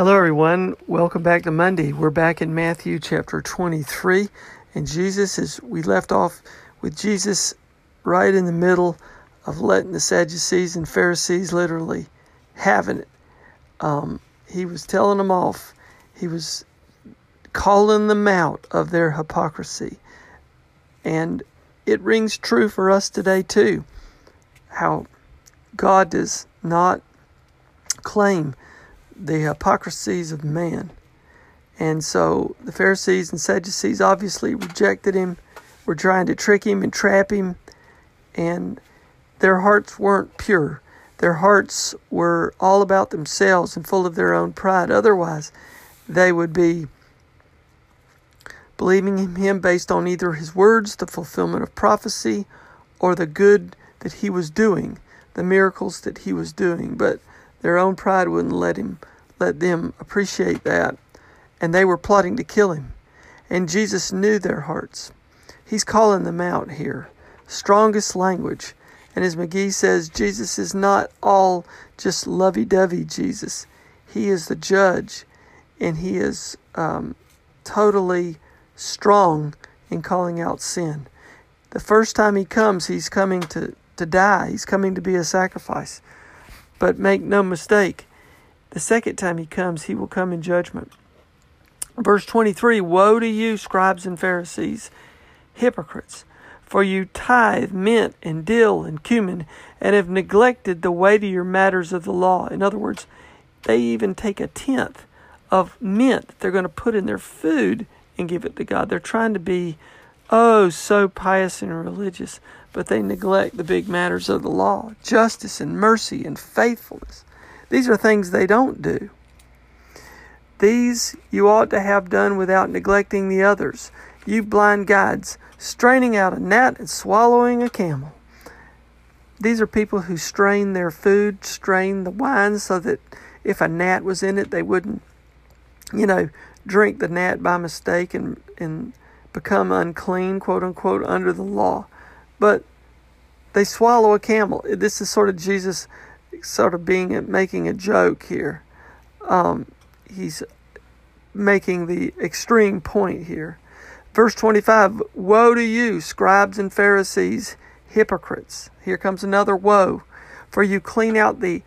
Hello, everyone. Welcome back to Monday. We're back in Matthew chapter 23, and Jesus is, we left off with Jesus right in the middle of letting the Sadducees and Pharisees literally having it. Um, he was telling them off. He was calling them out of their hypocrisy. And it rings true for us today, too. How God does not claim the hypocrisies of man. And so the Pharisees and Sadducees obviously rejected him were trying to trick him and trap him, and their hearts weren't pure. Their hearts were all about themselves and full of their own pride. Otherwise, they would be believing in him based on either his words, the fulfillment of prophecy, or the good that he was doing, the miracles that he was doing. But their own pride wouldn't let him let them appreciate that, and they were plotting to kill him. And Jesus knew their hearts. He's calling them out here. Strongest language. And as McGee says, Jesus is not all just lovey dovey Jesus. He is the judge, and he is um, totally strong in calling out sin. The first time he comes, he's coming to, to die, he's coming to be a sacrifice. But make no mistake, the second time he comes, he will come in judgment. Verse 23 Woe to you, scribes and Pharisees! hypocrites. For you tithe mint and dill and cumin, and have neglected the weightier matters of the law. In other words, they even take a tenth of mint that they're going to put in their food and give it to God. They're trying to be, oh, so pious and religious, but they neglect the big matters of the law justice and mercy and faithfulness. These are things they don't do. These you ought to have done without neglecting the others. You blind guides, straining out a gnat and swallowing a camel. These are people who strain their food, strain the wine so that if a gnat was in it, they wouldn't, you know, drink the gnat by mistake and, and become unclean, quote unquote, under the law. But they swallow a camel. This is sort of Jesus sort of being making a joke here. Um, he's making the extreme point here. Verse 25 Woe to you, scribes and Pharisees, hypocrites. Here comes another woe. For you clean out the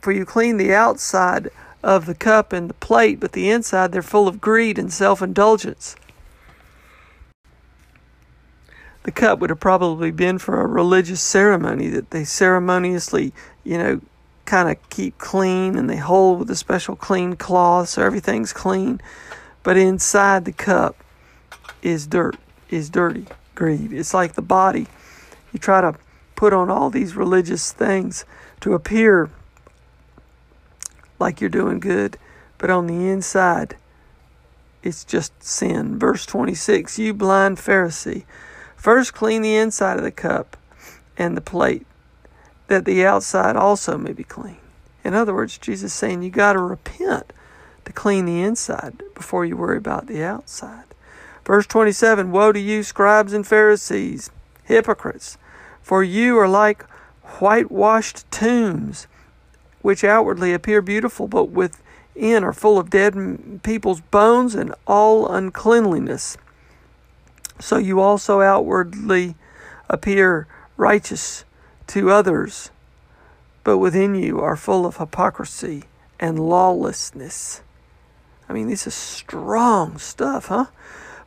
for you clean the outside of the cup and the plate, but the inside they're full of greed and self-indulgence. The cup would have probably been for a religious ceremony that they ceremoniously, you know, kind of keep clean and they hold with a special clean cloth so everything's clean. But inside the cup is dirt, is dirty, greed. It's like the body. You try to put on all these religious things to appear like you're doing good, but on the inside, it's just sin. Verse 26 You blind Pharisee, first clean the inside of the cup and the plate, that the outside also may be clean. In other words, Jesus is saying you got to repent to clean the inside before you worry about the outside. Verse 27 Woe to you, scribes and Pharisees, hypocrites! For you are like whitewashed tombs, which outwardly appear beautiful, but within are full of dead people's bones and all uncleanliness. So you also outwardly appear righteous to others, but within you are full of hypocrisy and lawlessness. I mean, this is strong stuff, huh?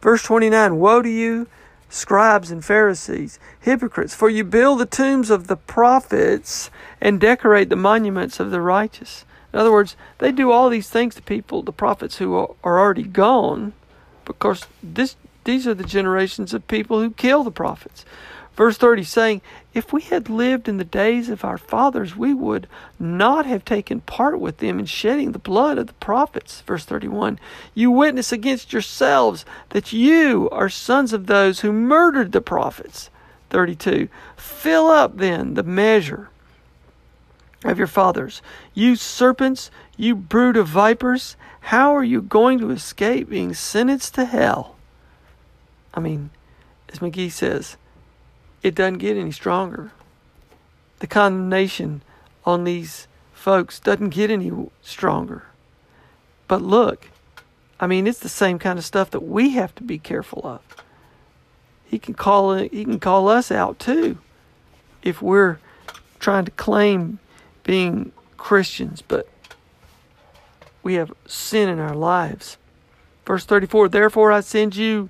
Verse 29 Woe to you, scribes and Pharisees, hypocrites, for you build the tombs of the prophets and decorate the monuments of the righteous. In other words, they do all these things to people, the prophets who are already gone, because this these are the generations of people who kill the prophets. Verse 30 saying, If we had lived in the days of our fathers, we would not have taken part with them in shedding the blood of the prophets. Verse 31 You witness against yourselves that you are sons of those who murdered the prophets. 32 Fill up then the measure of your fathers. You serpents, you brood of vipers, how are you going to escape being sentenced to hell? I mean, as McGee says, it doesn't get any stronger. The condemnation on these folks doesn't get any stronger. But look, I mean, it's the same kind of stuff that we have to be careful of. He can call he can call us out too, if we're trying to claim being Christians, but we have sin in our lives. Verse 34 Therefore I send you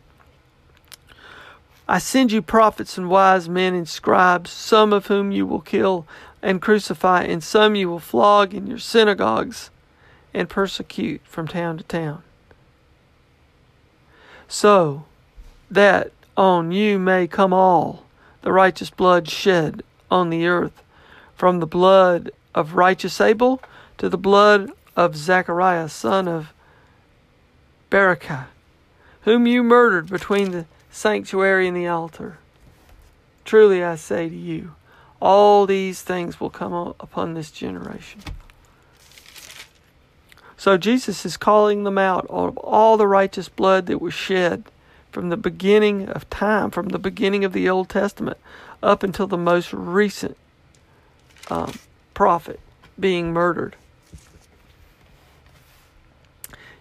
I send you prophets and wise men and scribes, some of whom you will kill and crucify, and some you will flog in your synagogues and persecute from town to town. So that on you may come all the righteous blood shed on the earth, from the blood of righteous Abel to the blood of Zachariah, son of Berechiah, whom you murdered between the sanctuary and the altar. Truly I say to you, all these things will come upon this generation. So Jesus is calling them out of all the righteous blood that was shed from the beginning of time, from the beginning of the Old Testament, up until the most recent um, prophet being murdered.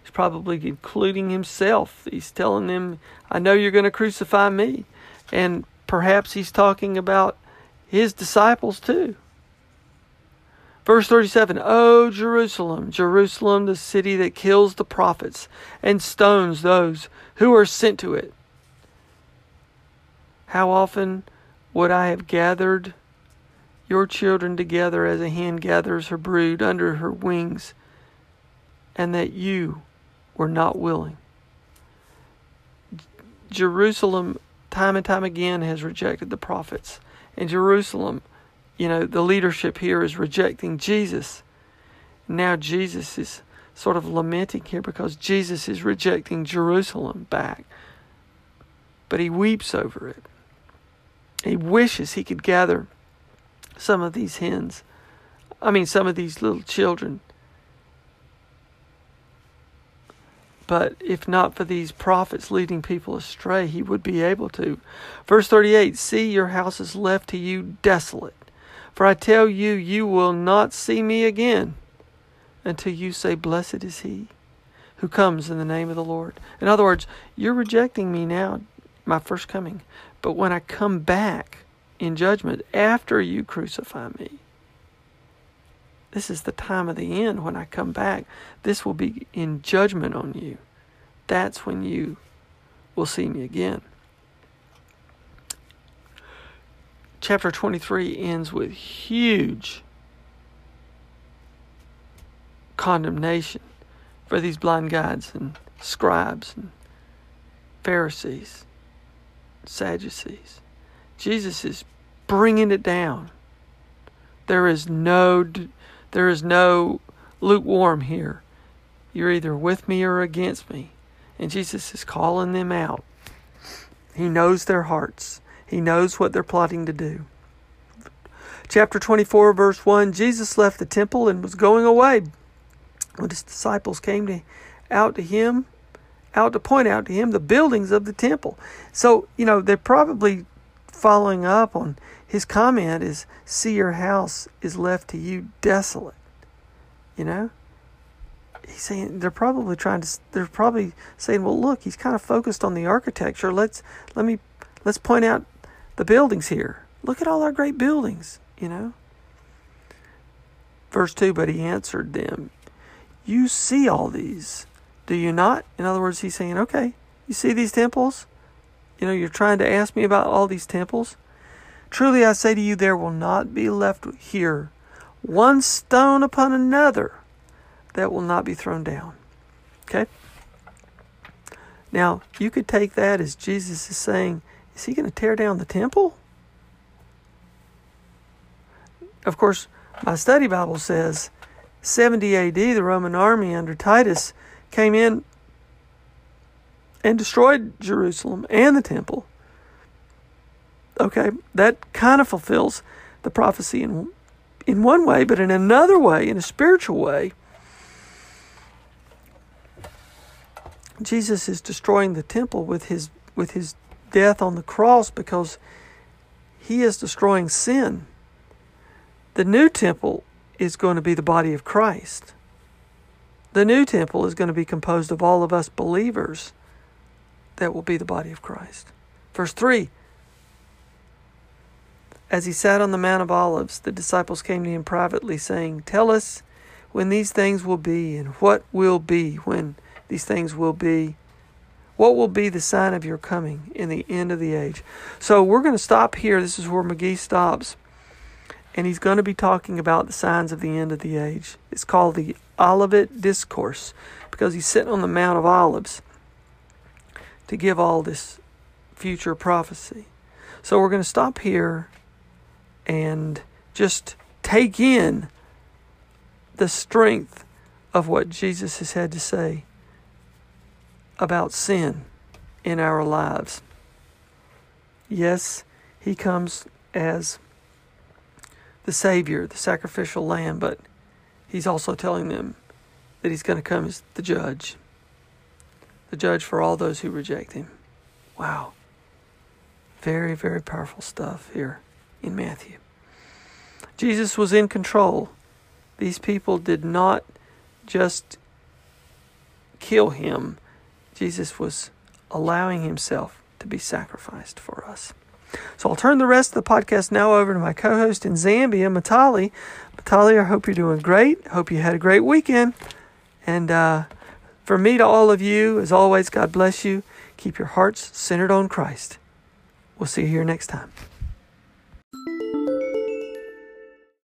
He's probably including himself. He's telling them, I know you're going to crucify me. And perhaps he's talking about his disciples too. Verse 37 O Jerusalem, Jerusalem, the city that kills the prophets and stones those who are sent to it. How often would I have gathered your children together as a hen gathers her brood under her wings, and that you were not willing. Jerusalem, time and time again, has rejected the prophets. And Jerusalem, you know, the leadership here is rejecting Jesus. Now Jesus is sort of lamenting here because Jesus is rejecting Jerusalem back. But he weeps over it. He wishes he could gather some of these hens, I mean, some of these little children But if not for these prophets leading people astray, he would be able to. Verse 38 See, your house is left to you desolate. For I tell you, you will not see me again until you say, Blessed is he who comes in the name of the Lord. In other words, you're rejecting me now, my first coming. But when I come back in judgment after you crucify me, this is the time of the end when I come back. This will be in judgment on you. That's when you will see me again. Chapter 23 ends with huge condemnation for these blind guides and scribes and Pharisees, Sadducees. Jesus is bringing it down. There is no there is no lukewarm here. You're either with me or against me. And Jesus is calling them out. He knows their hearts, He knows what they're plotting to do. Chapter 24, verse 1 Jesus left the temple and was going away. When his disciples came to, out to him, out to point out to him the buildings of the temple. So, you know, they're probably following up on his comment is, See, your house is left to you desolate. You know? He's saying they're probably trying to they're probably saying well look he's kind of focused on the architecture. Let's let me let's point out the buildings here. Look at all our great buildings you know? Verse 2 but he answered them you see all these do you not in other words he's saying okay you see these temples? You know you're trying to ask me about all these temples truly i say to you there will not be left here one stone upon another that will not be thrown down. Okay? Now, you could take that as Jesus is saying, is he going to tear down the temple? Of course, my study Bible says 70 AD, the Roman army under Titus came in and destroyed Jerusalem and the temple. Okay, that kind of fulfills the prophecy in, in one way, but in another way, in a spiritual way, Jesus is destroying the temple with his with his death on the cross because he is destroying sin. The new temple is going to be the body of Christ. The new temple is going to be composed of all of us believers that will be the body of Christ. Verse 3 As he sat on the Mount of Olives, the disciples came to him privately, saying, Tell us when these things will be, and what will be when these things will be. What will be the sign of your coming in the end of the age? So we're going to stop here. This is where McGee stops. And he's going to be talking about the signs of the end of the age. It's called the Olivet Discourse because he's sitting on the Mount of Olives to give all this future prophecy. So we're going to stop here and just take in the strength of what Jesus has had to say about sin in our lives. Yes, He comes as the Savior, the sacrificial lamb, but He's also telling them that He's going to come as the judge, the judge for all those who reject Him. Wow. Very, very powerful stuff here in Matthew. Jesus was in control. These people did not just kill him Jesus was allowing himself to be sacrificed for us. So I'll turn the rest of the podcast now over to my co host in Zambia, Matali. Matali, I hope you're doing great. Hope you had a great weekend. And uh, for me to all of you, as always, God bless you. Keep your hearts centered on Christ. We'll see you here next time.